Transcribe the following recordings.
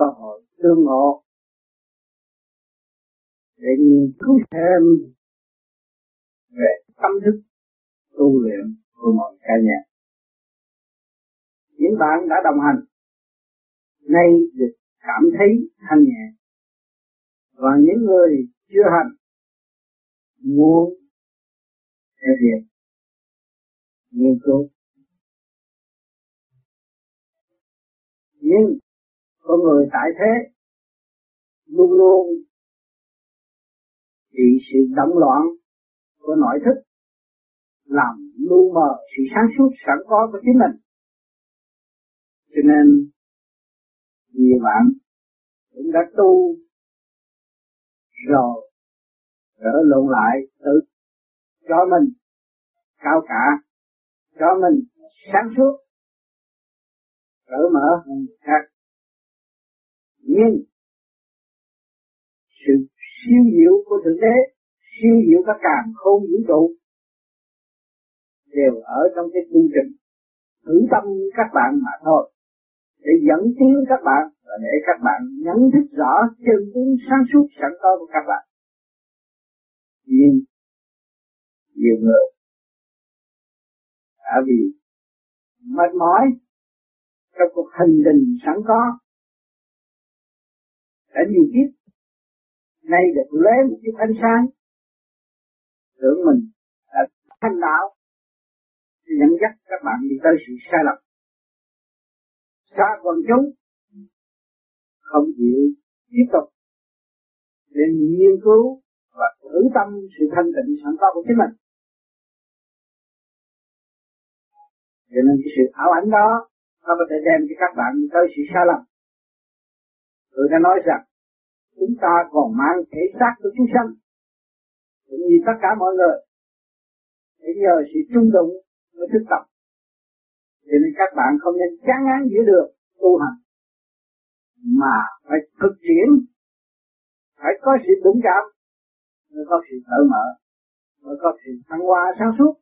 cơ hội tương ngộ để nghiên cứu thêm về tâm thức, tu luyện của mọi ca nhà. Những bạn đã đồng hành, nay được cảm thấy thanh nhẹ. Và những người chưa hành, muốn theo việc nghiên cứu. Nhưng con người tại thế. Luôn luôn bị sự động loạn của nội thức làm lu mờ sự sáng suốt, sẵn có của chính mình. Cho nên nhiều bạn cũng đã tu rồi, trở lộn lại, tự cho mình cao cả, cho mình sáng suốt, cởi mở hơn khác nhưng sự siêu diệu của thực tế siêu diệu các càng không vũ trụ đều ở trong cái chương trình thử tâm các bạn mà thôi. Để dẫn tiến các bạn và để các bạn nhận thức rõ chân tướng sáng suốt sẵn có của các bạn. Nhưng nhiều người đã vì mệt mỏi trong cuộc hành trình sẵn có đã nhiều kiếp. Nay được lấy một chút ánh sáng. Tưởng mình đã thanh đạo dẫn dắt các bạn đi tới sự sai lầm. Xa quần chúng không chịu tiếp tục. Để nghiên cứu và thử tâm sự thanh tịnh sẵn có của chính mình. Cho nên cái sự ảo ảnh đó, nó có thể đem cho các bạn tới sự sai lầm tôi đã nói rằng, chúng ta còn mang thể xác của chúng sanh, cũng như tất cả mọi người. Để nhờ sự trung đụng mới thức tập, cho nên các bạn không nên chán ngán giữa được tu hành, mà phải thực triển phải có sự đúng cảm mới có sự tự mở, mới có sự thăng hoa sáng suốt.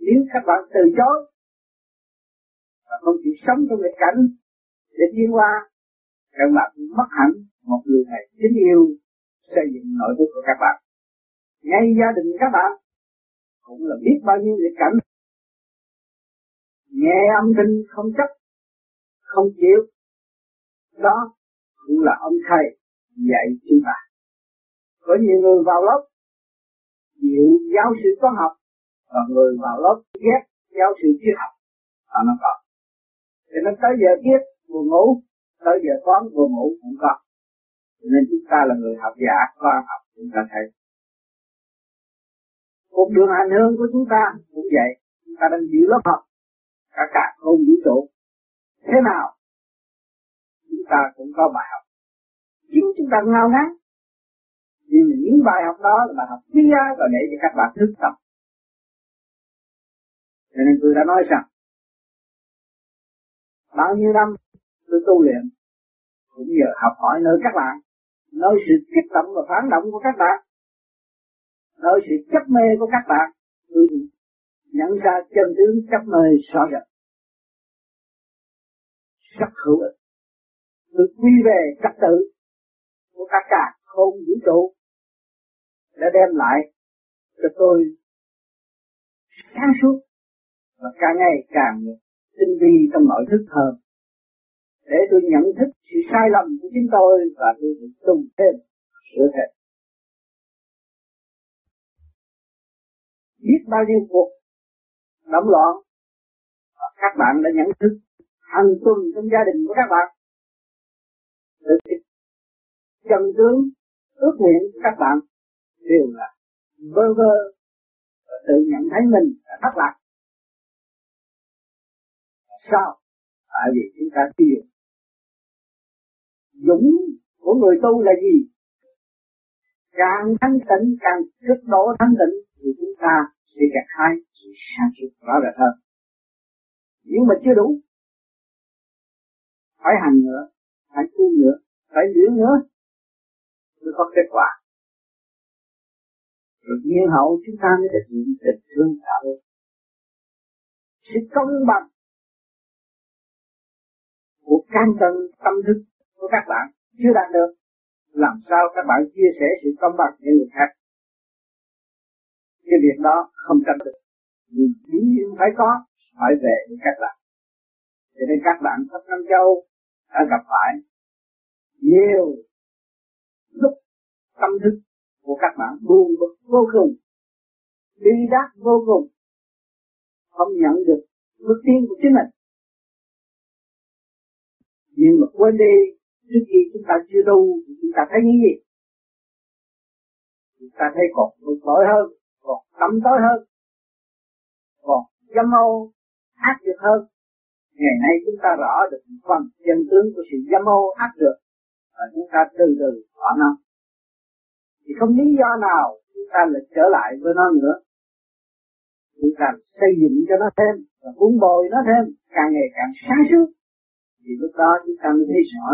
Nếu các bạn từ chối và không chịu sống trong nghịch cảnh để tiến qua các bạn mất hẳn một người thầy chính yêu, xây dựng nội thức của các bạn. Ngay gia đình các bạn, cũng là biết bao nhiêu nghịch cảnh. Nghe âm thanh không chấp, không chịu, đó cũng là ông thầy dạy chúng ta. Có nhiều người vào lớp chịu giáo sư toán học và người vào lớp ghét giáo sư triết học và nó có thì nó tới giờ biết buồn ngủ tới giờ toán vừa ngủ cũng có. Nên chúng ta là người học giả khoa học chúng ta thấy cuộc đường hành hương của chúng ta cũng vậy. Chúng ta đang giữ lớp học. Cả cả không vũ trụ. Thế nào? Chúng ta cũng có bài học. Chính chúng ta ngao ngán. Nhưng những bài học đó là bài học quý giá và để cho các bạn thức tập. Cho nên tôi đã nói rằng, bao nhiêu năm tôi tu luyện, cũng nhờ học hỏi nơi các bạn, nơi sự kích động và phản động của các bạn, nơi sự chấp mê của các bạn, tôi nhận ra chân tướng chấp mê rõ rệt. Rất hữu ích. Tôi quy về trật tự của các cả không vũ trụ đã đem lại cho tôi sáng suốt và càng ngày càng tinh vi trong nội thức hơn để tôi nhận thức sự sai lầm của chính tôi và tôi được tu thêm sửa thêm biết bao nhiêu cuộc động loạn và các bạn đã nhận thức hàng tuần trong gia đình của các bạn. Chân tướng, ước nguyện của các bạn đều là vơ vơ và tự nhận thấy mình đã thất lạc. Sao? Tại vì chúng ta tiêu dũng của người tu là gì? Càng thanh tịnh, càng cực độ thanh tịnh thì chúng ta sẽ gặt hai sự sáng suốt rõ rệt hơn. Nhưng mà chưa đủ. Phải hành nữa, phải tu nữa, phải luyện nữa, mới có kết quả. Rồi nhiên hậu chúng ta mới được những tình thương tạo sự công bằng của can tần tâm thức của các bạn chưa đạt được, làm sao các bạn chia sẻ sự công bằng với người khác? Cái việc đó không tránh được. Nhưng chỉ phải có, phải về với các bạn. Cho nên các bạn khắp Nam Châu đã gặp phải nhiều lúc tâm thức của các bạn buồn bực vô cùng đi đắc vô cùng, không nhận được bước tiến của chính mình. Nhưng mà quên đi trước khi chúng ta chưa tu thì chúng ta thấy những gì? Chúng ta thấy còn tội hơn, còn tâm tối hơn, còn dâm ô ác được hơn. Ngày nay chúng ta rõ được phần chân tướng của sự dâm ô ác được, và chúng ta từ từ bỏ nó thì không lý do nào chúng ta lại trở lại với nó nữa. Chúng ta xây dựng cho nó thêm, và cuốn bồi nó thêm, càng ngày càng sáng suốt. Thì lúc đó chúng ta mới thấy rõ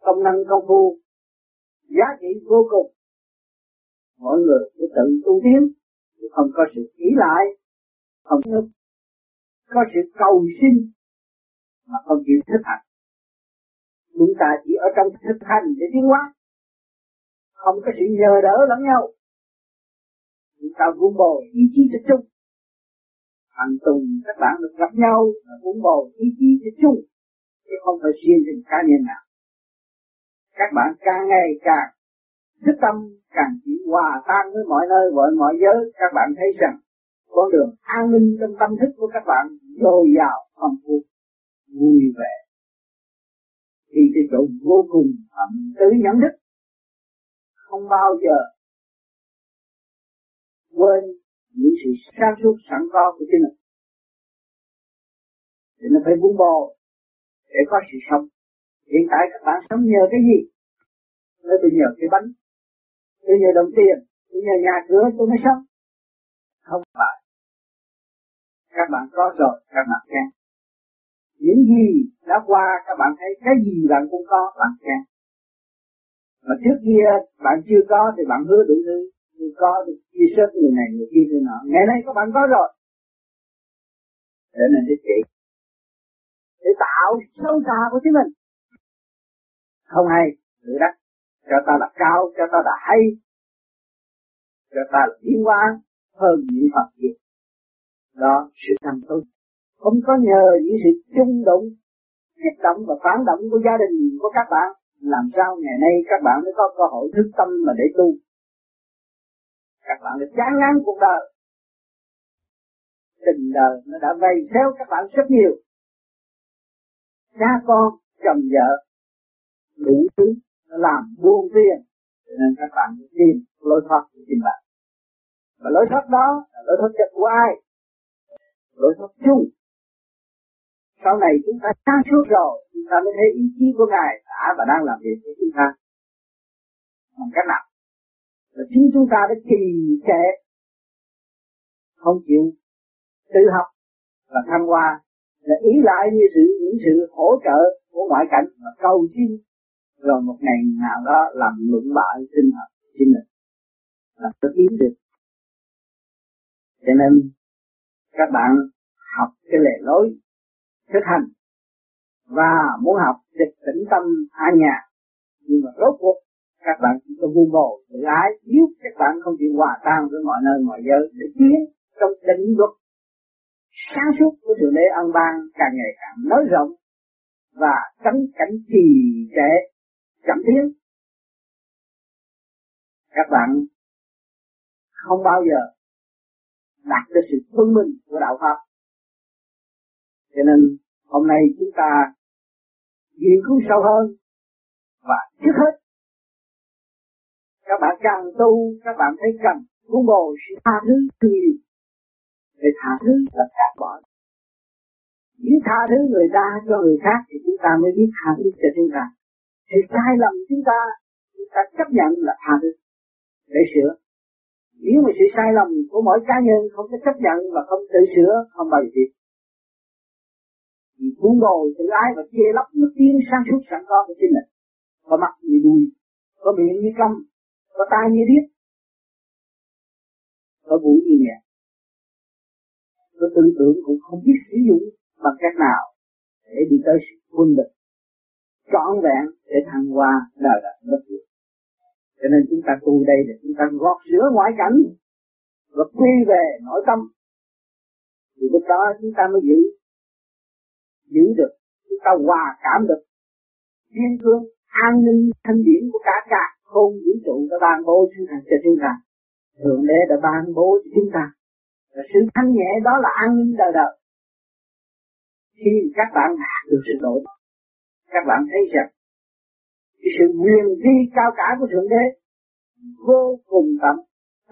công năng công phu, giá trị vô cùng. Mọi người phải tự tu tiến không có sự ý lại, không có sự cầu xin mà không chịu thực hành. Chúng ta chỉ ở trong thực hành để tiến hóa, không có sự nhờ đỡ lẫn nhau. Chúng ta vun bồi ý chí cho chung. Hàng tuần các bạn được gặp nhau vun bồi ý chí cho chung, chứ không phải riêng từng cá nhân nào các bạn càng ngày càng thức tâm, càng chỉ hòa tan với mọi nơi, với mọi giới. Các bạn thấy rằng con đường an ninh trong tâm thức của các bạn dồi dào phong phú vui vẻ. Thì cái chỗ vô cùng thậm tứ nhận thức không bao giờ quên những sự sáng suốt sẵn có của chính mình. Thì nó phải vun bò để có sự sống hiện tại các bạn sống nhờ cái gì? Nó tôi nhờ cái bánh. Tôi nhờ đồng tiền. Tôi nhờ nhà cửa tôi mới sống. Không phải. Các bạn có rồi, các bạn khen. Những gì đã qua, các bạn thấy cái gì bạn cũng có, bạn khen. Mà trước kia, bạn chưa có thì bạn hứa đủ thứ. Nhưng có thì chia sớt người này, người kia, người nọ. Ngày nay các bạn có rồi. Để nên để kỷ. Để tạo sâu xa của chính mình không hay. Tự đắc cho ta là cao, cho ta là hay. Cho ta là tiến hóa hơn những Phật gì đó, sự thành tu không có nhờ những sự chung đụng, kích động và phản động của gia đình, của các bạn. Làm sao ngày nay các bạn mới có cơ hội thức tâm mà để tu? Các bạn đã chán ngán cuộc đời. Tình đời nó đã vây xéo các bạn rất nhiều. Cha con, chồng vợ đủ thứ nó làm buông phiền cho nên các bạn tìm lối thoát của chính bạn. Và lối thoát đó là lối thoát chặt của ai? Lối thoát chung. Sau này chúng ta sáng suốt rồi, chúng ta mới thấy ý chí của ngài đã và đang làm việc với chúng ta. Bằng cách nào? Là chính chúng ta đã trì trệ, không chịu tự học và tham qua, là ý lại như sự, những sự hỗ trợ của ngoại cảnh và cầu xin rồi một ngày nào đó làm luận bại sinh hợp chính mình. Là có tiến được cho nên, các bạn học cái lề lối thực hành và muốn học dịch tĩnh tâm an nhà. Nhưng mà rốt cuộc, các bạn chỉ có vu bồ, tự ái. Nếu các bạn không chịu hòa tan với mọi nơi, mọi giới, để tiến trong định luật sáng suốt của thượng đế ân ban càng ngày càng nới rộng và tránh cảnh trì trệ cảm tiến các bạn không bao giờ đạt được sự phân minh của đạo pháp. Cho nên hôm nay chúng ta nghiên cứu sâu hơn và trước hết, các bạn càng tu, các bạn thấy cần vun bồi sự tha thứ nhiều. Để tha thứ là cắt bỏ. Nếu tha thứ người ta cho người khác thì chúng ta mới biết tha thứ cho chúng ta sự sai lầm chúng ta chúng ta chấp nhận là tha thứ, để sửa. Nếu mà sự sai lầm của mỗi cá nhân không có chấp nhận và không tự sửa, không bao giờ biết vì muốn ngồi tự ái và che lấp nó tiến sang suốt sẵn có của chính mình. Có mặt như đuôi, có miệng như câm có tai như điếc, có mũi như nhẹ có tư tưởng cũng không biết sử dụng bằng cách nào để đi tới sự quân bình trọn vẹn để thăng hoa đời đời bất diệt cho nên chúng ta tu đây để chúng ta gọt rửa ngoại cảnh và quy về nội tâm. Thì lúc đó chúng ta mới giữ giữ được, chúng ta hòa cảm được thiên cương an ninh, thanh điển của cả cả không vũ trụ đã ban bố chúng ta, cho chúng ta. Thượng đế đã ban bố cho chúng ta. Và sự thanh nhẹ đó là an ninh đời đời khi các bạn đạt được sự đổi các bạn thấy rằng, cái sự nguyên vi cao cả của thượng đế vô cùng tận,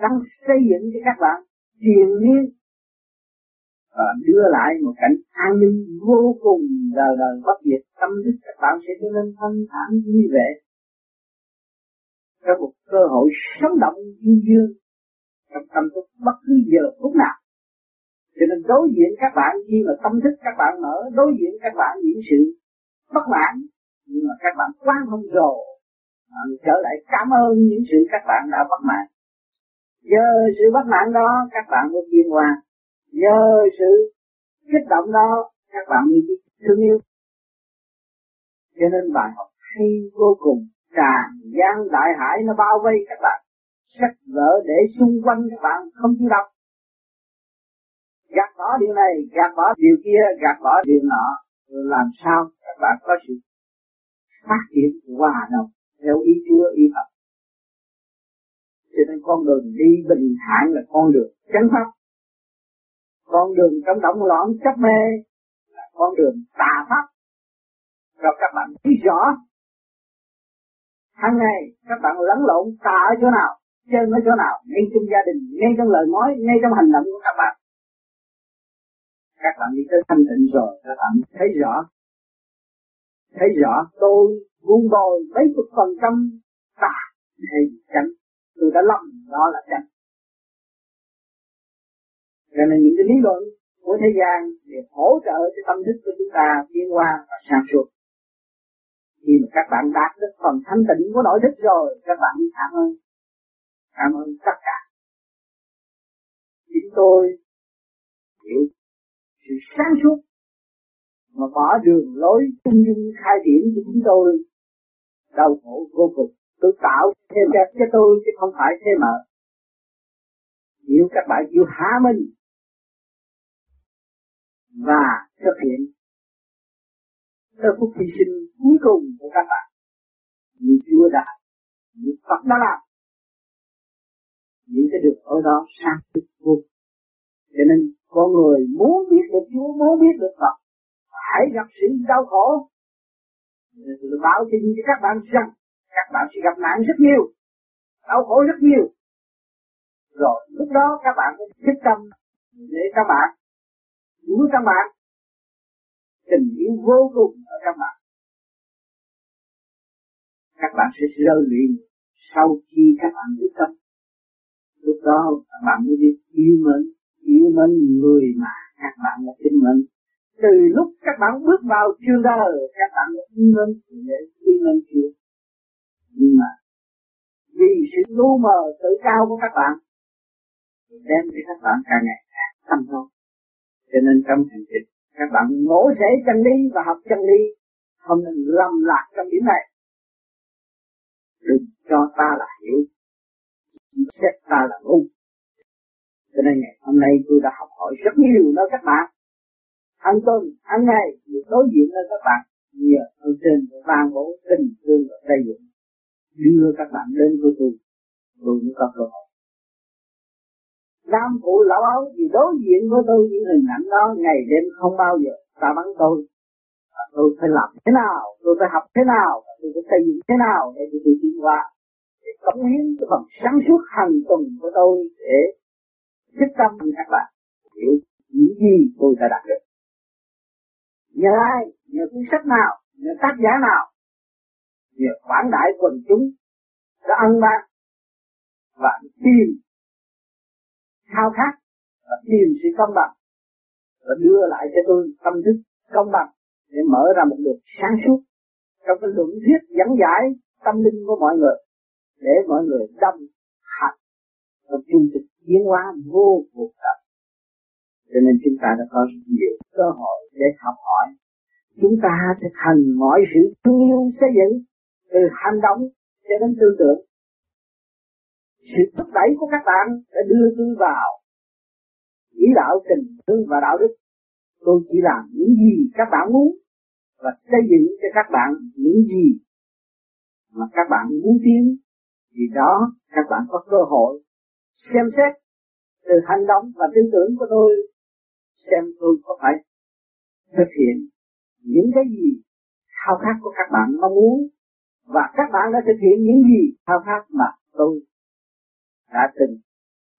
đang xây dựng cho các bạn triền miên và đưa lại một cảnh an ninh vô cùng đời đời bất diệt. Tâm thức các bạn sẽ trở nên thanh thản, vui vẻ. Có một cơ hội sống động dương dương trong tâm thức bất cứ giờ phút nào. Cho nên đối diện các bạn, khi mà tâm thức các bạn mở, đối diện các bạn những sự bất mãn. Nhưng mà các bạn quan không rồi à, trở lại cảm ơn những sự các bạn đã bất mãn. Nhờ sự bất mãn đó các bạn mới tiến qua nhờ sự kích động đó các bạn mới biết thương yêu. Cho nên bài học hay vô cùng. Tràn gian đại hải nó bao vây các bạn. Sách vở để xung quanh các bạn không chịu đọc. Gạt bỏ điều này gạt bỏ điều kia gạt bỏ điều nọ làm sao các bạn có sự phát triển hòa đồng theo ý Chúa, ý Phật. Cho nên con đường đi bình thản là con đường chánh pháp. Con đường trong động loạn chấp mê là con đường tà pháp. Cho các bạn biết rõ, hàng ngày các bạn lẫn lộn tà ở chỗ nào chơi ở chỗ nào, ngay trong gia đình, ngay trong lời nói, ngay trong hành động của các bạn các bạn đi tới thanh tịnh rồi, các bạn thấy rõ. Thấy rõ, tôi vun bồi mấy chục phần trăm tà hay chánh. Tôi đã lầm đó là chánh. Cho nên những cái lý luận của thế gian để hỗ trợ cho tâm thức của chúng ta tiến qua và sáng suốt. Khi mà các bạn đạt được phần thanh tịnh của nội thức rồi, các bạn cảm ơn. Cảm ơn tất cả. Chính tôi sáng suốt. Mà bỏ đường lối trung dung khai điểm cho chúng tôi, đau khổ vô cùng. Tôi tạo thêm đẹp cho tôi chứ không phải thế mà nếu các bạn chịu hạ mình và thực hiện. Sơ phút hy sinh cuối cùng của các bạn, như Chúa đã, như Phật đã làm, những cái được ở đó sáng suốt vô cho nên con người muốn biết được Chúa muốn biết được Phật, phải gặp sự đau khổ. Tôi báo tin cho các bạn rằng, các bạn sẽ gặp nạn rất nhiều, đau khổ rất nhiều. Rồi, lúc đó các bạn sẽ thích tâm để các bạn giữ các bạn. Tình yêu vô cùng ở các bạn. Các bạn sẽ rơi luyện sau khi các bạn biết tâm. Lúc đó các bạn mới biết yêu mến yêu mến người mà các bạn đã tin mến. Từ lúc các bạn bước vào trường đời, các bạn đã yêu mến để yêu mến Chúa. Nhưng mà vì sự lu mờ tự cao của các bạn, đem cho các bạn càng ngày càng tâm hơn cho nên trong hành trình, các bạn ngộ rễ chân lý và học chân lý không nên lầm lạc trong điểm này. Đừng cho ta là hiểu xét ta là ngu cho nên ngày hôm nay tôi đã học hỏi rất nhiều nơi các bạn. Ăn tuần ăn ngày được đối diện nơi các bạn. Nhờ ơn trên vang bố tình thương và xây dựng. Đưa các bạn đến với tôi. Tôi cũng có cơ hội. Nam phụ lão ấu thì đối diện với tôi những hình ảnh đó, ngày đêm không bao giờ xa bắn tôi. Và tôi phải làm thế nào, tôi phải học thế nào tôi phải xây dựng thế nào để tôi tiến qua. Để cống hiến cái phần sáng suốt hàng tuần của tôi để thích tâm các bạn. Hiểu những gì tôi đã đạt được. Nhờ ai? Nhờ cuốn sách nào? Nhờ tác giả nào? Nhờ quảng đại quần chúng đã ăn ban và tìm khao khát và tìm sự công bằng và đưa lại cho tôi tâm thức công bằng để mở ra một đường sáng suốt trong cái luận thuyết dẫn giải tâm linh của mọi người để mọi người đâm hạt và chung trình tiến hóa vô cùng tận cho nên chúng ta đã có nhiều cơ hội để học hỏi. Chúng ta thực hành mọi sự thương yêu xây dựng, từ hành động cho đến tư tưởng. Sự thúc đẩy của các bạn đã đưa tôi vào chỉ đạo tình thương và đạo đức. Tôi chỉ làm những gì các bạn muốn và xây dựng cho các bạn những gì mà các bạn muốn tiến. Vì đó, các bạn có cơ hội xem xét từ hành động và tư tưởng của tôi, xem tôi có phải thực hiện những cái gì khao khát của các bạn mong muốn và các bạn đã thực hiện những gì khao khát mà tôi đã từng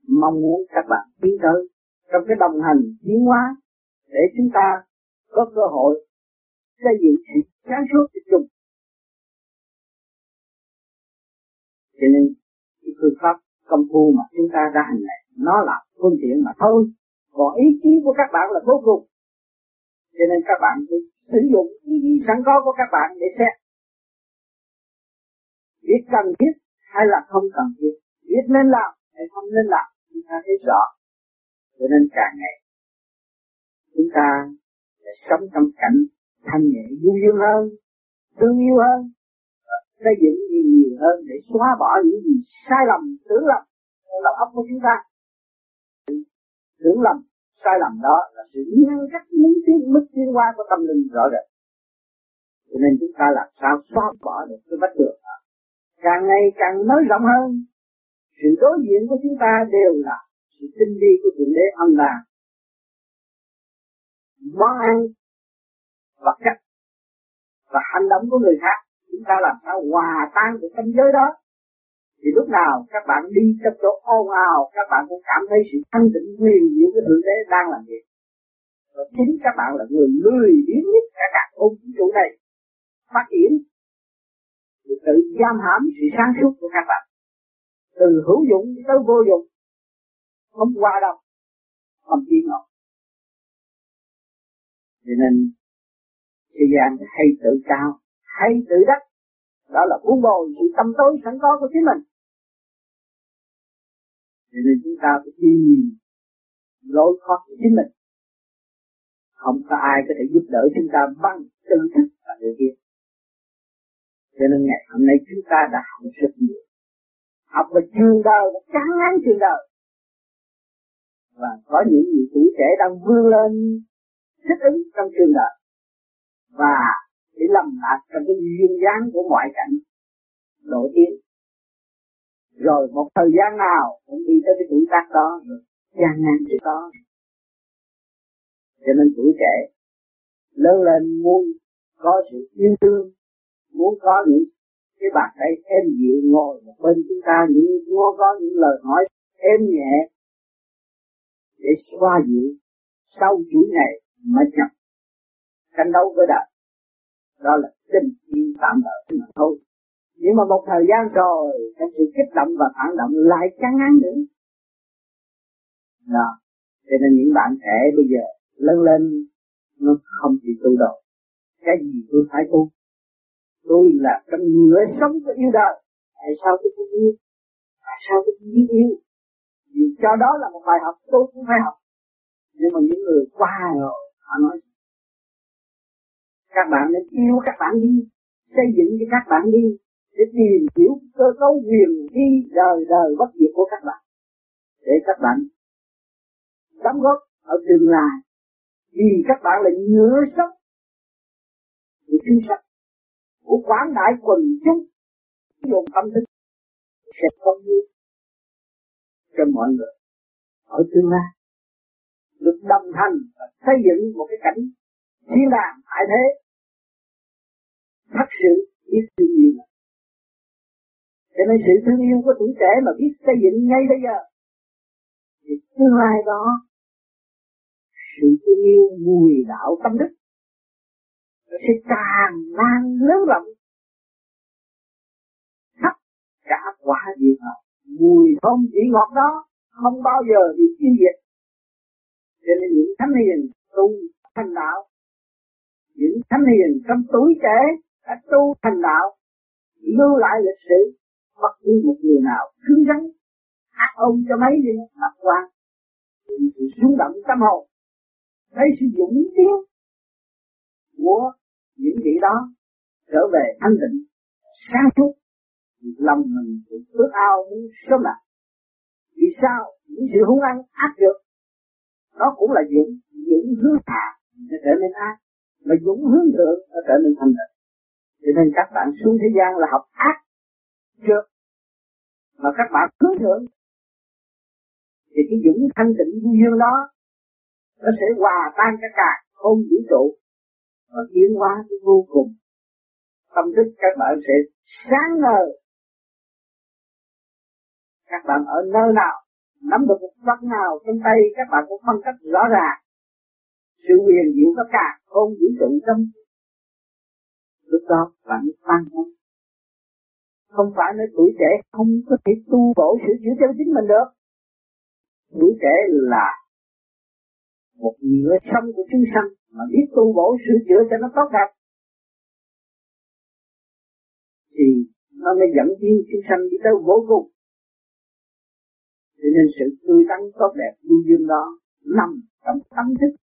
mong muốn các bạn tiến tới trong cái đồng hành tiến hóa để chúng ta có cơ hội xây dựng sự sáng suốt cho chung. Cho nên phương pháp công phu mà chúng ta đã hành này nó là phương tiện mà thôi. Còn ý chí của các bạn là vô cùng. Cho nên các bạn phải sử dụng ý chí sẵn có của các bạn để xét. biết cần thiết hay là không cần thiết. biết nên làm hay không nên làm. Chúng ta thấy rõ. Cho nên càng ngày chúng ta sẽ sống trong cảnh thanh nhẹ vui dương hơn, thương yêu hơn, xây dựng gì nhiều hơn để xóa bỏ những gì sai lầm, tưởng lầm trong đầu óc của chúng ta. Tưởng lầm, sai lầm đó là sự ngăn cách muốn tiến mức tiến qua của tâm linh rõ rệt. Cho nên chúng ta làm sao xóa bỏ được cái vách tường đó. Càng ngày càng nới rộng hơn, sự đối diện của chúng ta đều là sự tinh vi của Thượng Đế âm là Món ăn vật chất và hành động của người khác chúng ta làm sao hòa tan được tâm giới đó? Thì lúc nào các bạn đi trong chỗ ồn ào, các bạn cũng cảm thấy sự thanh tịnh quyền diệu của thượng đế đang làm việc. Và chính các bạn là người lười biếng nhất cả cả ôn vũ trụ này. Phát triển, thì tự giam hãm sự sáng suốt của các bạn. Từ hữu dụng tới vô dụng, không qua đâu, không tiến ngọt cho nên, thế gian hay tự cao hay tự đắc. Đó là cuốn bồi sự tâm tối sẵn có của chính mình. Cho nên chúng ta phải đi lối thoát của chính mình. Không có ai có thể giúp đỡ chúng ta bằng tư thức và điều kiện cho nên ngày hôm nay chúng ta đã học rất nhiều. Học về trường đời, và chán ngán trường đời. Và có những người tuổi trẻ đang vươn lên, thích ứng trong trường đời. Và để lầm lạc trong cái duyên dáng của ngoại cảnh nổi tiếng. Rồi một thời gian nào cũng đi tới cái tuổi tác đó, rồi gian nan trước đó cho nên tuổi trẻ lớn lên muốn có sự yêu thương, muốn có những cái bàn tay êm dịu ngồi một bên chúng ta, những muốn có những lời nói êm nhẹ để xoa dịu sau chuỗi ngày mà chậm tranh đấu với đời đó là tình yêu tạm bợ mà thôi. Nhưng mà một thời gian rồi, cái sự kích động và phản động lại chán ngán nữa. Đó. Cho nên những bạn trẻ bây giờ lớn lên, nó không chịu tu đâu cái gì tôi phải tu? Tôi là trong người sống của yêu đời. Tại sao tôi không yêu? Tại sao tôi không biết yêu? Vì cho đó là một bài học, tôi cũng phải học. Nhưng mà những người qua rồi, họ nói các bạn nên yêu các bạn đi, xây dựng cho các bạn đi, để tìm hiểu cơ cấu quyền đi đời đời bất diệt của các bạn. Để các bạn đóng góp ở tương lai. Vì các bạn là nhựa sống của chính sách của quán đại quần chúng. Dùng tâm thức sẽ không như cho mọi người ở tương lai. Được đồng hành và xây dựng một cái cảnh thiên đàng tại thế. Thật sự biết thương yêu cho nên sự thương yêu của tuổi trẻ mà biết xây dựng ngay bây giờ, thì tương lai đó, sự thương yêu mùi đạo tâm đức nó sẽ càng lan lớn rộng. Khắp cả quả địa ngục mùi thơm vị ngọt đó không bao giờ bị tiêu diệt. Cho nên những thánh hiền tu thành đạo những thánh hiền trong tuổi trẻ đã tu thành đạo, lưu lại lịch sử, bất cứ một người nào cứng rắn ác ông cho mấy đi mặt quan. Sự rung động tâm hồn thấy sự dũng tiến của những vị đó trở về thanh tịnh, sáng suốt, lòng mình cũng ước ao muốn sớm lại. Vì sao những sự hung ăn ác được nó cũng là dũng dũng hướng hạ để trở nên ác mà dũng hướng thượng nó trở nên thanh tịnh. Cho nên các bạn xuống thế gian là học ác trước. Mà các bạn hướng thượng, thì cái dũng thanh tịnh vui dương đó, nó sẽ hòa tan cả cả không vũ trụ và tiến hóa cái vô cùng. Tâm thức các bạn sẽ sáng ngời. Các bạn ở nơi nào, nắm được một vật nào trong tay các bạn cũng phân cách rõ ràng sự quyền diệu tất cả, không vũ trụ trong lúc đó, bạn tăng không không phải nói tuổi trẻ không có thể tu bổ sửa chữa cho chính mình được. Tuổi trẻ là một nhựa sống của chúng sanh mà biết tu bổ sửa chữa cho nó tốt đẹp. Thì nó mới dẫn tiến chúng sanh đi tới vô cùng. Cho nên sự tươi tắn tốt đẹp vui dương đó nằm trong tâm thức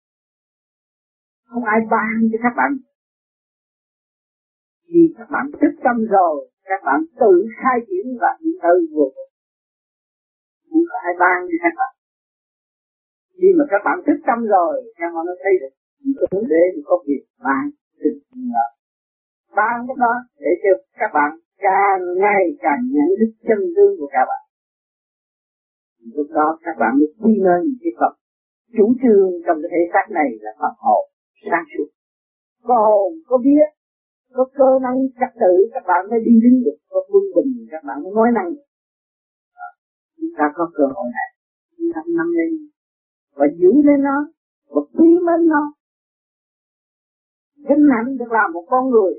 không ai ban cho các bạn. Vì các bạn thức tâm rồi các bạn tự khai triển và tự vượt, vô cùng. Không có ai ban cho các bạn. Khi mà các bạn thức tâm rồi các bạn nó thấy được tưởng để có việc ban ban cái đó để cho các bạn càng ngày càng nhận thức chân tướng của các bạn. Lúc đó các bạn mới quy nơi cái Phật chủ trương trong cái thể xác này là Phật hồn sáng suốt có hồn, có biết, có cơ năng trật tự các bạn mới đi đến được, có quân bình, các bạn mới nói năng. À, chúng ta có cơ hội này. Chúng ta nắm lên và giữ lên nó, và quý mến nó. Gánh hạnh được làm một con người,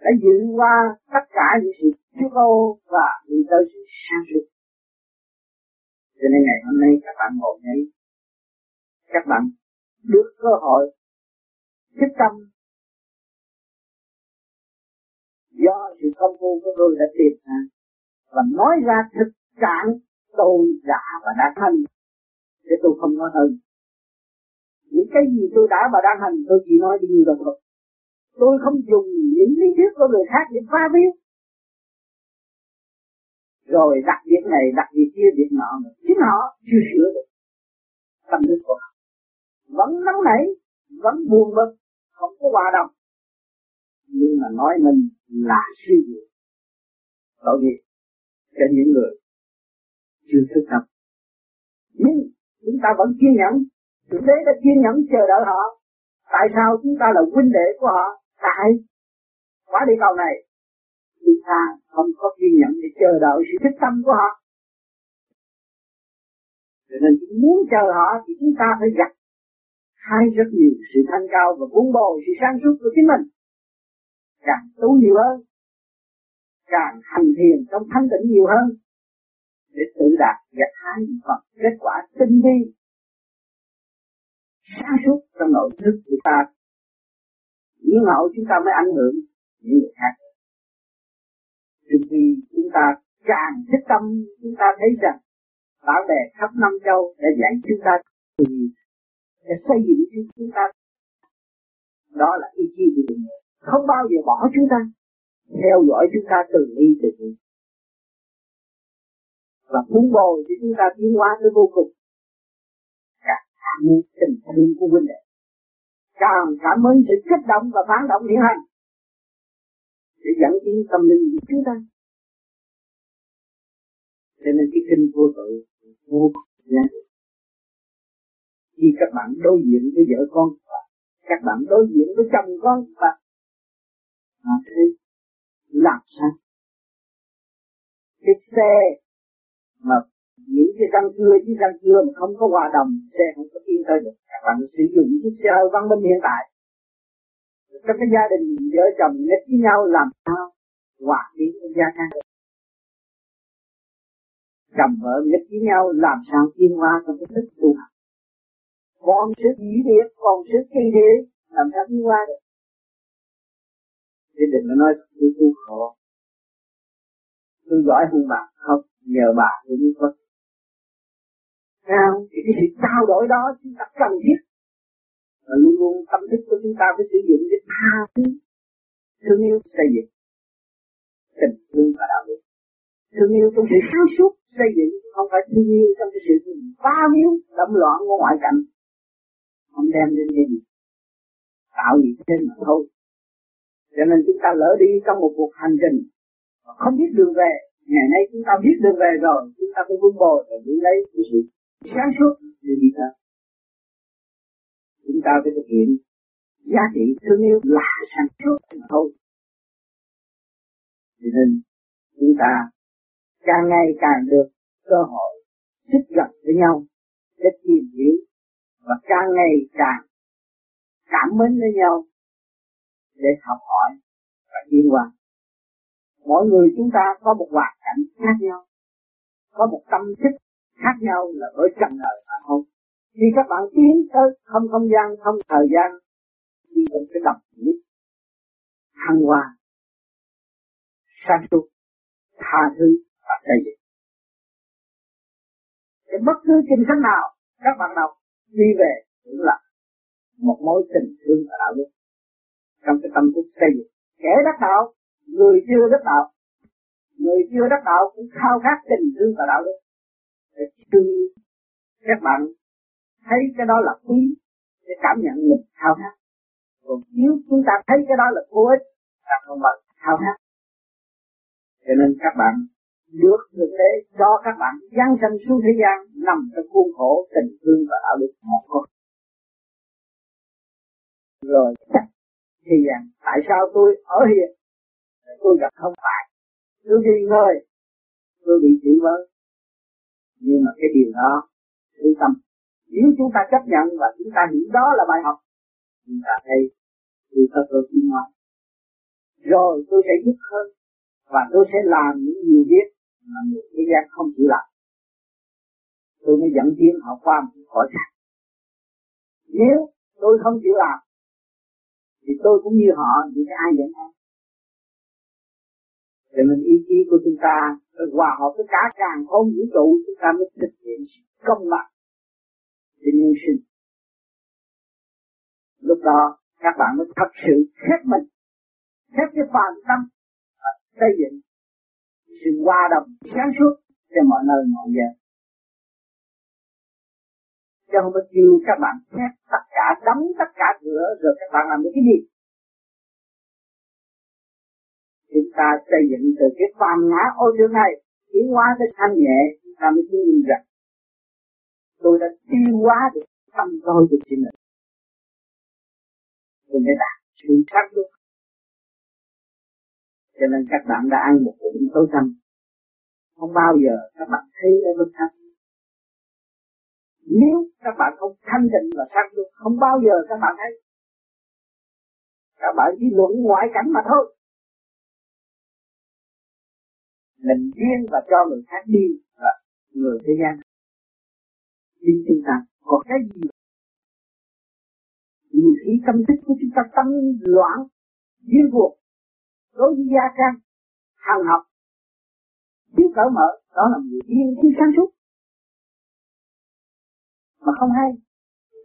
đã dự qua tất cả những sự trước ô và đi tới sự sáng suốt. Cho nên ngày hôm nay, các bạn ngồi đây, các bạn được cơ hội. Thích tâm. Do sự công phu của tôi đã tìm ra. Và nói ra thực trạng tôi đã và đã thành để tôi không nói hơn. Những cái gì tôi đã và đang hành, tôi chỉ nói đi như vậy thôi. Tôi không dùng những lý thuyết của người khác để pha viết rồi đặt việc này đặt việc kia việc nọ chính họ chưa sửa được tâm thức của họ vẫn nóng nảy, vẫn buồn bực, không có hòa đồng. Nhưng mà nói mình là suy nghĩ. Tội nghiệp cho những người chưa thức tâm. Nhưng chúng ta vẫn kiên nhẫn. Thượng Đế đã kiên nhẫn chờ đợi họ. Tại sao chúng ta là huynh đệ của họ? Tại quả địa cầu này, Chúng ta không có kiên nhẫn để chờ đợi sự thích tâm của họ. Cho nên muốn chờ họ thì chúng ta phải gặp hai rất nhiều sự thanh cao và vun bồi, sự sáng suốt của chính mình. Càng tu nhiều hơn, càng hành thiền trong thanh tịnh nhiều hơn, để tự đạt gặt hái và kết quả tinh vi, sáng suốt trong nội thức của ta. Những hậu chúng ta mới ảnh hưởng những người khác. Trước vì chúng ta càng thích tâm, chúng ta thấy rằng, bảo bè khắp năm châu đã dạy chúng ta từ để xây dựng chúng ta. Đó là ý chí của mình. Không bao giờ bỏ chúng ta. Theo dõi chúng ta từ ly từ ly và cuốn bồi cho chúng ta tiến hóa tới vô cùng. Càng cảm ơn tình thương của huynh đệ. Càng cảm ơn sự kích động và phản động hiện hành. Để dẫn tiến tâm linh của chúng ta. Cho nên cái kinh vô tự, vô cùng khi các bạn đối diện với vợ con và các bạn đối diện với chồng con và mà thế làm sao? Cái xe mà những cái răng cưa với răng cưa mà không có hòa đồng, xe không có yên tới được. Các bạn sử dụng chiếc xe hơi văn minh hiện tại. Trong cái gia đình vợ chồng nhất với nhau làm sao hòa tiến với gia đình chồng vợ nghịch với nhau làm sao tiến hóa trong cái thức tu học? Còn sự dĩ điệp còn sự kỳ điệp làm sao đi qua được? Thế đừng có nói tôi tu khổ tôi giỏi hơn bạn không? Nhờ bà tôi mới có. Sao thì cái sự trao đổi đó chúng ta cần thiết. Và luôn luôn tâm thức của chúng ta phải sử dụng để tha thứ thương yêu, xây dựng tình thương và đạo đức. Thương yêu trong sự sáng suốt, xây dựng không phải thương yêu trong cái sự bao nhiêu đậm loạn của ngoại cảnh không đem lên cái gì tạo gì trên mà thôi. Cho nên chúng ta lỡ đi trong một cuộc hành trình mà không biết đường về. Ngày nay chúng ta biết đường về rồi, chúng ta cũng vun bồi và giữ lấy cái sự sáng suốt để đi ta. chúng ta phải thực hiện giá trị thương yêu là sáng suốt mà thôi. Cho nên chúng ta càng ngày càng được cơ hội xích gần với nhau để tìm hiểu và càng ngày càng cảm mến với nhau để học hỏi và tiến qua. Mỗi người chúng ta có một hoàn cảnh khác nhau, có một tâm thức khác nhau là ở trần đời mà không. Khi các bạn tiến tới không không gian, không thời gian, đi trong cái đồng nhất, thăng hoa, sáng suốt, tha thứ và xây dựng. Thì bất cứ kinh sách nào các bạn đọc đi về cũng là một mối tình thương và đạo đức. Trong cái tâm thức xây dựng, kẻ đắc đạo, người chưa đắc đạo, người chưa đắc đạo cũng khao khát tình thương và đạo đức. Để thương các bạn thấy cái đó là quý, để cảm nhận mình khao khát. Còn nếu chúng ta thấy cái đó là vô ích, ta không bằng khao khát. Cho nên các bạn được thực tế cho các bạn giáng sanh xuống thế gian, nằm trong khuôn khổ tình thương và đạo đức một con. Rồi chắc thì rằng tại sao tôi ở hiện tôi gặp không phải. Tôi đi ngơi. Tôi bị chửi bới. Nhưng mà cái điều đó tôi tâm. Nếu chúng ta chấp nhận và chúng ta hiểu đó là bài học, chúng ta thấy tôi có cơ tiến hóa rồi tôi sẽ giúp hơn và tôi sẽ làm những điều biết mà người thế gian không chịu làm tôi mới dẫn tiến họ qua một khỏi khác. Nếu tôi không chịu làm, thì tôi cũng như họ, thì ai dẫn em? Cho nên ý chí của chúng ta hòa hợp với cả càng không vũ trụ, chúng ta mới thực hiện công bằng trên nhân sinh. Lúc đó, các bạn mới thật sự khép mình, khép cái phàm tâm và xây dựng sự hòa đồng, sáng suốt cho mọi nơi, mọi giờ. Chứ không có kêu các bạn khép tất cả, đóng tất cả cửa, rồi các bạn làm được cái gì? Chúng ta xây dựng từ cái phàm ngã ô trương này, tiến hóa tới thanh nhẹ, chúng ta mới chứng minh rằng tôi đã tiêu hóa được tâm tôi của chính mình. Tôi mới đạt sự sáng suốt cho nên các bạn đã ăn một bụng tối tâm. Không bao giờ các bạn thấy ở bên thấp nếu các bạn không thanh tịnh và sáng suốt không bao giờ các bạn thấy. Các bạn chỉ luận ngoại cảnh mà thôi. Mình riêng và cho người khác đi và người thế gian. Đi chúng ta có cái gì? Nhiều khi tâm thức của chúng ta tâm loạn, điên cuộc đối với gia can hàng học, biết cỡ mở, đó là người điên khi sáng suốt. Mà không hay,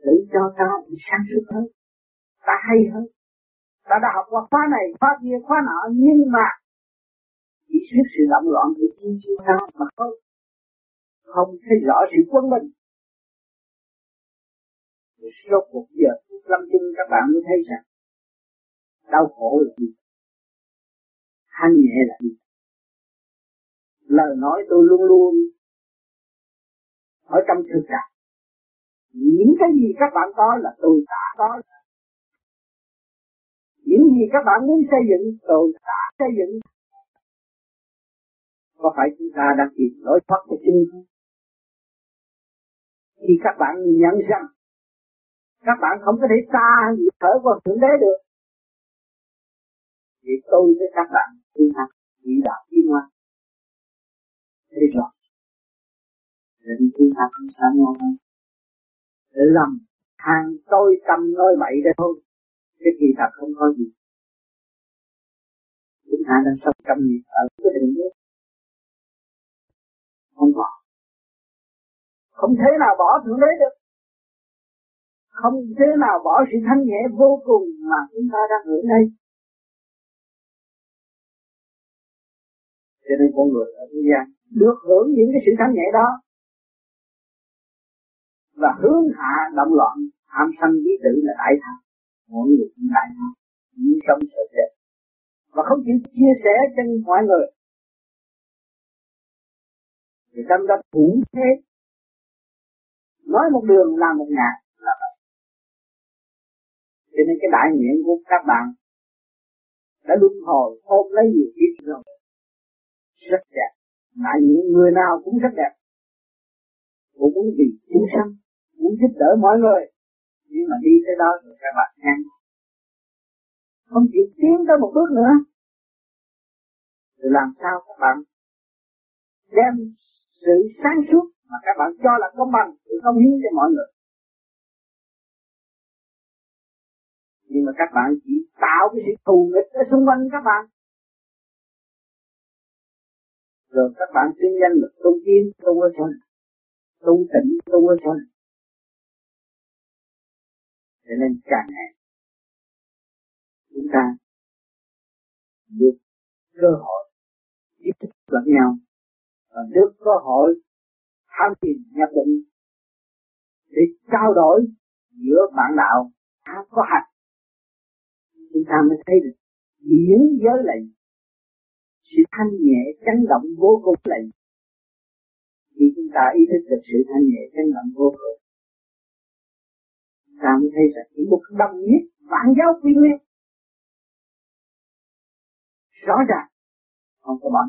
tự cho ta bị sáng suốt hơn, ta hay hơn. Ta đã học qua khóa này, khóa kia, khóa nọ, nhưng mà chỉ xuất sự động loạn của thiên chiêu ta mà không không thấy rõ sự quân bình. Rốt cuộc giờ lâm chung các bạn mới thấy rằng, đau khổ là gì? Thanh nhẹ là gì? Lời nói tôi luôn luôn ở trong thực tại những cái gì các bạn có là tôi đã có. Những gì các bạn muốn xây dựng, tôi đã xây dựng. Có phải chúng ta đang tìm lối thoát cho chính không khi các bạn nhận rằng các bạn không có thể xa gì thở của thượng đế được vì tôi với các bạn tu học chỉ đạo tiến hoa thế rồi nên tu học không sao nhau hơn làm hàng tôi cầm nói bậy đây thôi. Cái kỳ thật không có gì. Chúng ta đang sống trăm gì ở cái đường nước. Không bỏ không thể nào bỏ thượng đế được. Không thế nào bỏ sự thanh nhẹ vô cùng mà chúng ta đang hưởng đây. Cho nên con người ở thế gian được hưởng những cái sự thanh nhẹ đó và hướng hạ động loạn, tham sân lý tử là đại tham. Mọi người cũng đại tham những sống sợ chết. Và không chịu chia sẻ cho mọi người. Thì tâm đó cũng thế. Nói một đường làm một ngàn là vậy. Cho nên cái đại nguyện của các bạn đã luân hồi, ôm lấy nhiều kiếp rồi rất đẹp. Đại những người nào cũng rất đẹp. Cũng muốn vì chúng sanh muốn giúp đỡ mọi người. Nhưng mà đi tới đó rồi các bạn nghe không chịu tiến tới một bước nữa. Thì làm sao các bạn đem sự sáng suốt mà các bạn cho là công bằng, sự công hiến cho mọi người? Nhưng mà các bạn chỉ tạo cái sự thù nghịch ở xung quanh các bạn rồi các bạn xưng danh là tu tiên tu ở sân tu tỉnh, tu ở sân cho nên càng ngày, chúng ta được cơ hội tiếp xúc lẫn nhau. Và được cơ hội tham tìm nhập định để trao đổi giữa bạn đạo. Đã có hạnh. Chúng ta mới thấy được điển giới lệnh sự thanh nhẹ chấn động vô cùng lệnh khi chúng ta ý thức được sự thanh nhẹ chấn động vô cùng, ta mới thấy rằng chỉ một đồng nhất vạn giáo quy nguyên rõ ràng, không có bọn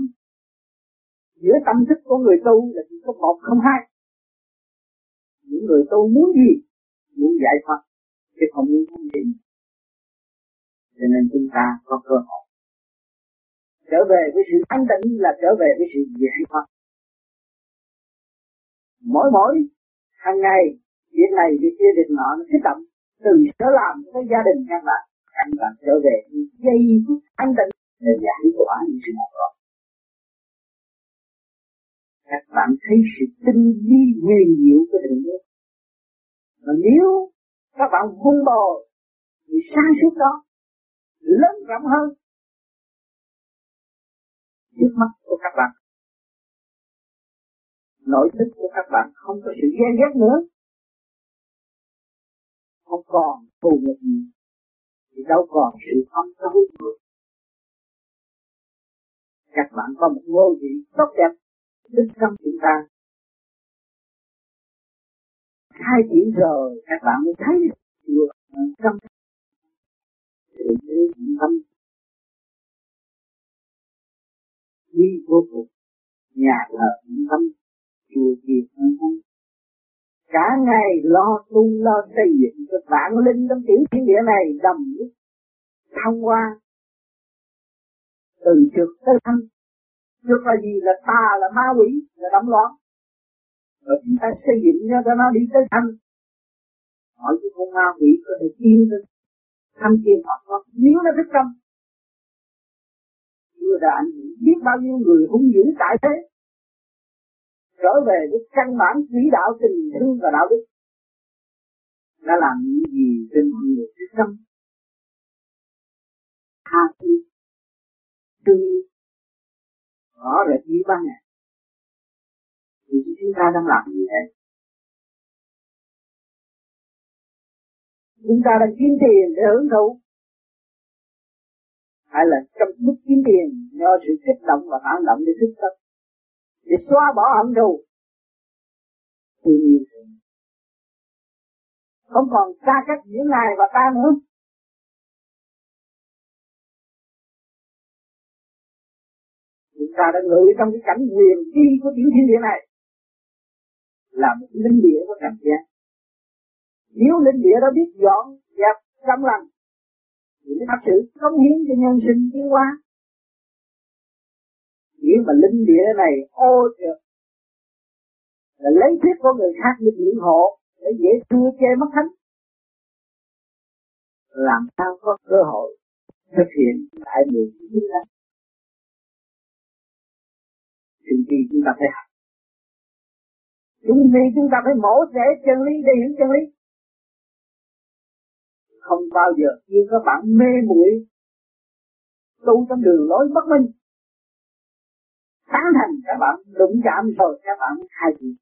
giữa tâm thức của người tu là chỉ có một không hai. Những người tu muốn gì, muốn giải thoát, chứ không muốn gì cho nên chúng ta có cơ hội trở về với sự thanh tịnh là trở về với sự giải thoát mỗi mỗi, hàng ngày, việc này, việc kia, việc nọ, nó kích động từ sở làm tới gia đình các bạn các bạn trở về giây phút thanh tịnh để giải tỏa những sự nào đó. Các bạn thấy sự tinh vi huyền diệu của định yêu. Và nếu các bạn vun bồi thì sáng suốt đó, lớn rộng hơn trước mắt của các bạn. Nội thức của các bạn không có sự ghen ghét nữa. Không còn thù nghịch gì. Thì đâu còn sự không xấu nữa các bạn có một ngôi vị tốt đẹp bên trong chúng ta. Hai chỉ rồi, các bạn mới thấy được trong. Sự tâm quý vô cùng nhà thờ cũng thấm, chùa gì cũng thấm. Cả ngày lo tu, lo xây dựng cho vạn linh trong tiểu thiên địa này đầm thông qua từ trực tới thanh trước là gì? Là ta là ma quỷ, là động loạn. Rồi chúng ta xây dựng cho nó đi tới thanh. Hỏi cái con ma quỷ có thể tin được. Thanh tiền họ có, nếu nó thích tâm chưa đã ảnh biết bao nhiêu người hung dữ tại thế? Trở về với căn bản chỉ đạo tình thương và đạo đức. Đã làm những gì trên mọi người trước tâm tha thứ. Thương rõ rệt như ban ngày. Thì chúng ta đang làm gì thế chúng ta đang kiếm tiền để hưởng thụ hay là trong lúc kiếm tiền do sự kích động và phản động để thức tâm để xóa bỏ hận thù. Thì nhiều không còn xa cách giữa ngài và ta nữa. Chúng ta đã ngự trong cái cảnh quyền chi của tiểu thiên địa này. Là một linh địa của cảnh gian. Nếu linh địa đó biết dọn dẹp trong lành những mới thật sự cống hiến cho nhân sinh tiến hóa. Nghĩa mà linh địa này ô trượt, là lấy thuyết của người khác để biện hộ, để dễ thua che mất thánh. Làm sao có cơ hội thực hiện đại nguyện? chúng ta Chúng khi chúng ta phải học. Chúng khi chúng ta phải mổ xẻ chân lý để hiểu chân lý không bao giờ như các bạn mê muội. Tu trong đường lối bất minh. Tán thành các bạn, đụng chạm rồi các bạn hai gì.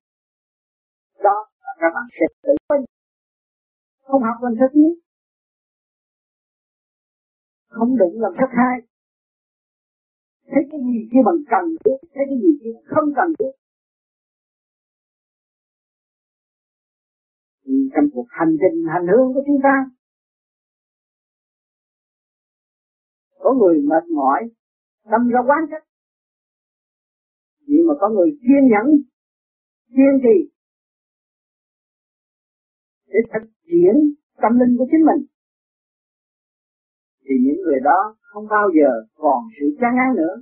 Đó là các bạn sẽ tự minh không học làm sao biết không đụng làm sao khai thấy cái gì khi bằng cần thiết, thấy cái gì khi không cần thiết. Trong cuộc hành trình, hành hương của chúng ta có người mệt mỏi tâm ra quán trách. Nhưng mà có người kiên nhẫn, kiên trì để thực hiện tâm linh của chính mình. Thì những người đó không bao giờ còn sự chán ngán nữa.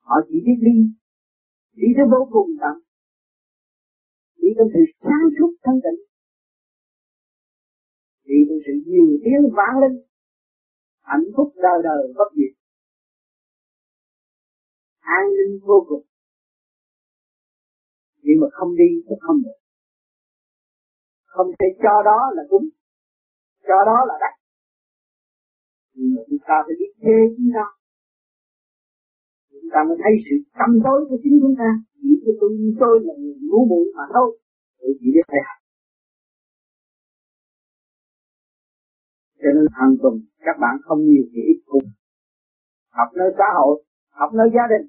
Họ chỉ biết đi đi tới vô cùng tận. Đi tới sự sáng suốt thân tịnh. Đi tới sự nhiều tiếng vang linh hạnh phúc đời đời bất diệt. An ninh vô cùng. Nhưng mà không đi thì không được. Không thể cho đó là đúng. Cho đó là đắt, nhưng mà chúng ta phải biết thế chúng ta. Chúng ta mới thấy sự tâm tối của chính chúng ta. Chỉ cho tôi tôi là người ngu muội mà thôi. Tôi chỉ biết phải học cho nên hàng tuần các bạn không nhiều thì ít cũng học nơi xã hội, học nơi gia đình.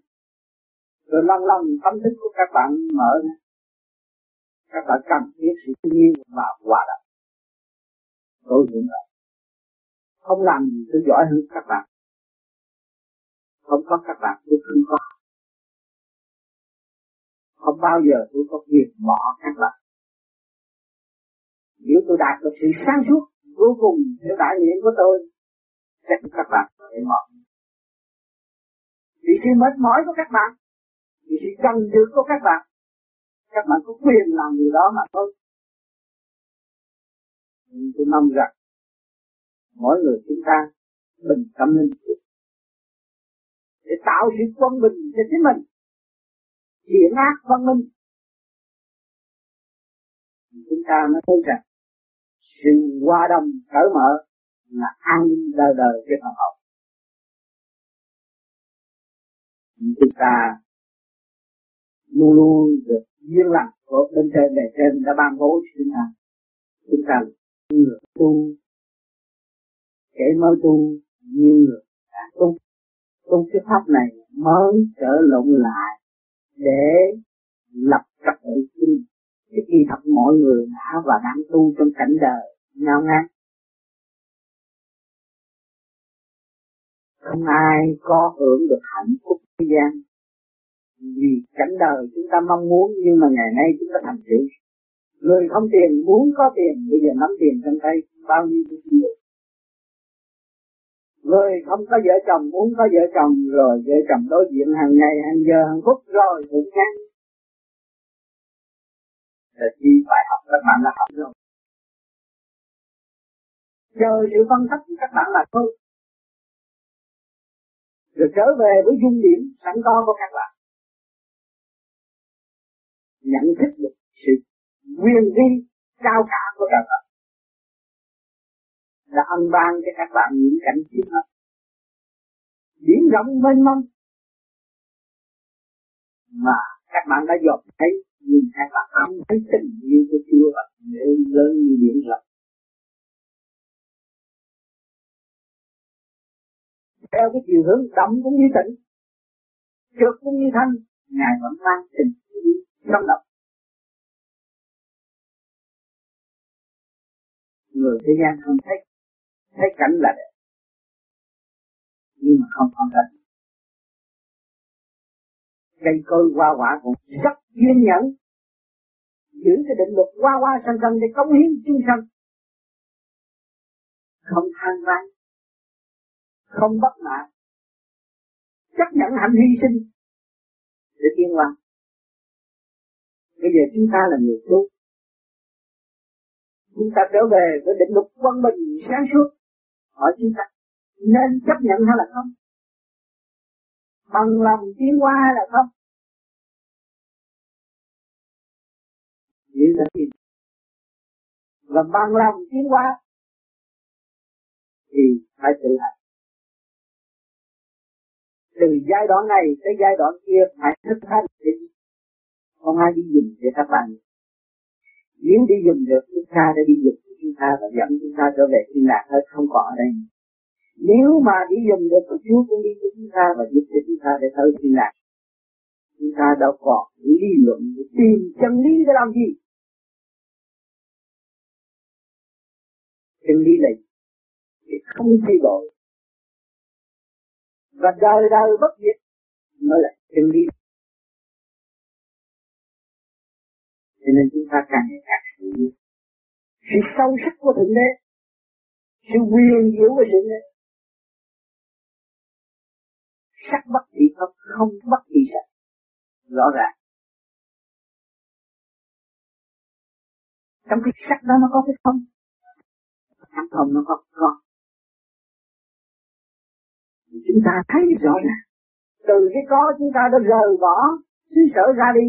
Rồi lần lần tâm thức của các bạn mở ra. Các bạn cần thiết sự nhiên và hòa đồng. Tôi cũng vậy. Không làm gì tôi giỏi hơn các bạn. Không có các bạn tôi không có. Không bao giờ tôi có việc bỏ các bạn. Nếu tôi đạt được sự sáng suốt cuối cùng theo đại niệm của tôi, chắc các bạn để mệt vì sự mệt mỏi của các bạn, vì sự cần được của các bạn các bạn có quyền làm điều đó mà thôi. Nhưng tôi mong rằng, mỗi người chúng ta bình tâm linh để tạo sự quân bình cho chính mình, thiện ác văn minh. Chúng ta mới thấy rằng sự hòa đồng cởi mở, là an ninh đời đời cái phần hậu chúng ta luôn luôn được duyên lành của bên trên, bề trên đã ban bố cho chúng ta. Chúng ta người tu, kẻ mới tu, nhiều người đã tu. Tu cái pháp này mới trở lộn lại để lập trật tự chung cái kỳ thật mọi người đã và đang tu trong cảnh đời nhau ngang không ai có hưởng được hạnh phúc thế gian vì cảnh đời chúng ta mong muốn, nhưng mà ngày nay chúng ta thành tựu. người không tiền, muốn có tiền, bây giờ nắm tiền trong tay, bao nhiêu cũng nhiều. người không có vợ chồng, muốn có vợ chồng, rồi vợ chồng đối diện hàng ngày, hàng giờ, hàng phút, rồi cũng ngắn là chi phải học các bạn đã học rồi chờ sự phân tích của các bạn là thôi. Rồi trở về với dung điểm sẵn có của các bạn. Nhận thức được sự quyền vi cao cả của các bạn. Là ân ban cho các bạn những cảnh chiến hợp biển rộng mênh mông. Mà các bạn đã dọn thấy, nhìn hai bạn không thấy tình yêu của Chúa và lớn như biển rộng. Theo cái chiều hướng động cũng như tịnh trượt cũng như thanh, ngài vẫn mang tình yêu sống động người thế gian không thấy thấy cảnh là đẹp, nhưng mà không còn cảnh cây cối hoa quả cũng rất kiên nhẫn. Giữ cái định luật qua qua sân sân để cống hiến chúng sanh. Không than vãn. Không bất mãn. Chấp nhận hạnh hy sinh. Để tiên hóa bây giờ chúng ta là người tu. Chúng ta trở về với định luật quân bình sáng suốt. Hỏi chúng ta, nên chấp nhận hay là không? Bằng lòng tiến qua hay là không? Như thế và bằng lòng tiến qua thì phải tự hành từ giai đoạn này tới giai đoạn kia phải thức hành thì không ai đi dùng để các bạn nếu đi dùng được, chúng ta đã đi dùng chúng ta và dẫn chúng ta trở về thiên lạc hết không còn ở đây nếu mà đi dùng được Chúa cũng đi với chúng ta và giúp cho chúng ta để tới thiên lạc chúng ta đâu còn lý luận để tìm chân lý để làm gì? Chân lý là thì không thay đổi. Và đời đời bất diệt mới là chân lý. Cho nên chúng ta càng ngày càng hiểu. Sự sâu sắc của thượng đế, sự quyền diệu của thượng đế sắc bất thị không không bất thị sắc. Rõ ràng. Trong cái sắc đó nó có cái không? Sắc không nó có có chúng ta thấy rõ ràng. Từ cái có chúng ta đã rời bỏ, xứ sở ra đi.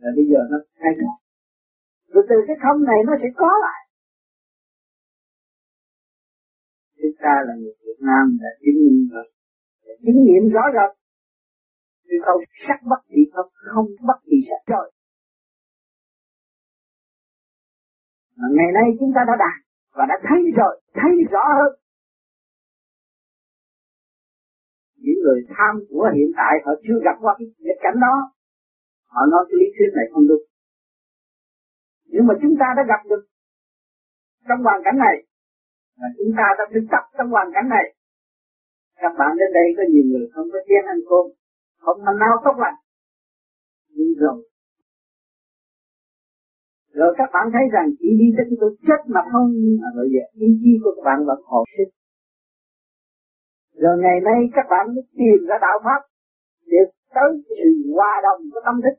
Là bây giờ nó thay đổi. Rồi từ cái không này nó sẽ có lại. Chúng ta là người Việt Nam đã chứng minh được chứng nghiệm rõ rệt. Thì không sắc bất kỳ không không bất kỳ sắc rồi mà ngày nay chúng ta đã đạt và đã thấy rồi, thấy rõ hơn. Những người tham của hiện tại họ chưa gặp qua cái nghịch cảnh đó. Họ nói cái lý thuyết này không đúng. Nhưng mà chúng ta đã gặp được trong hoàn cảnh này và chúng ta đã thực tập trong hoàn cảnh này. Các bạn đến đây có nhiều người không có tiếng ăn cơm, không mà nào tốt lành nhưng rồi rồi các bạn thấy rằng chỉ đi tới cái chết mà không, mà rồi giờ ý chí của các bạn vẫn hồi sinh. Rồi ngày nay các bạn mới tìm ra đạo pháp để tới sự hòa đồng của tâm thức.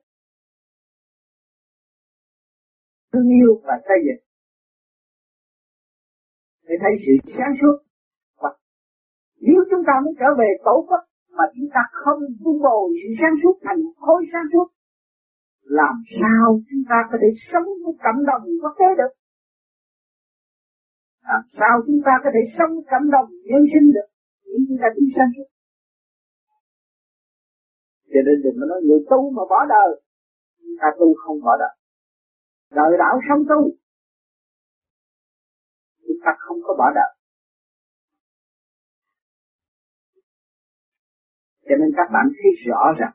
Thương yêu và xây dựng để thấy sự sáng suốt. Và nếu chúng ta muốn trở về tổ quốc mà chúng ta không vun bồi sự sáng suốt thành khối sáng suốt, làm sao chúng ta có thể sống với cộng đồng quốc tế được? Làm sao chúng ta có thể sống cộng đồng nhân sinh được? Nếu chúng ta đi sáng suốt. Cho nên đừng có nói người tu mà bỏ đời. Ta tu không bỏ đời. Đời đạo sống tu ta không có bỏ đời cho nên các bạn thấy rõ rằng,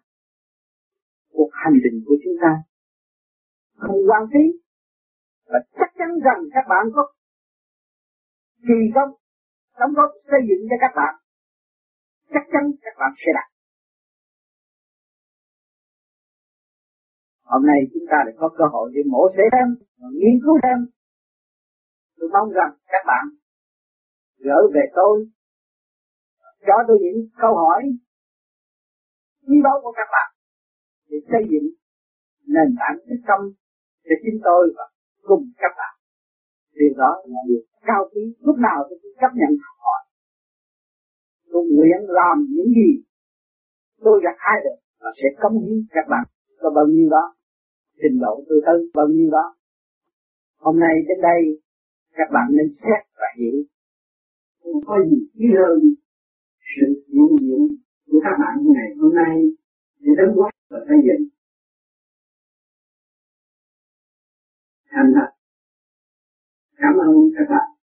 cuộc hành trình của chúng ta không quan phí. Và chắc chắn rằng các bạn có kỳ công, đóng góp, xây dựng cho các bạn. Chắc chắn các bạn sẽ đạt. Hôm nay chúng ta đã có cơ hội để mổ xẻ thêm, nghiên cứu thêm tôi mong rằng các bạn gửi về tôi, cho tôi những câu hỏi, quý báu của các bạn để xây dựng nền tảng thức tâm để chính tôi và cùng các bạn. Điều đó là điều cao quý. Lúc nào tôi cũng chấp nhận học hỏi. Tôi nguyện làm những gì tôi gặp ai được và sẽ công hiến các bạn. Có bao nhiêu đó trình độ tôi tới, bao nhiêu đó. Hôm nay đến đây các bạn nên xét và hiểu. Không có gì quý hơn sự diễn diễn của các bạn ngày hôm nay để đóng góp và xây dựng. Thành thật. Cảm ơn các bạn.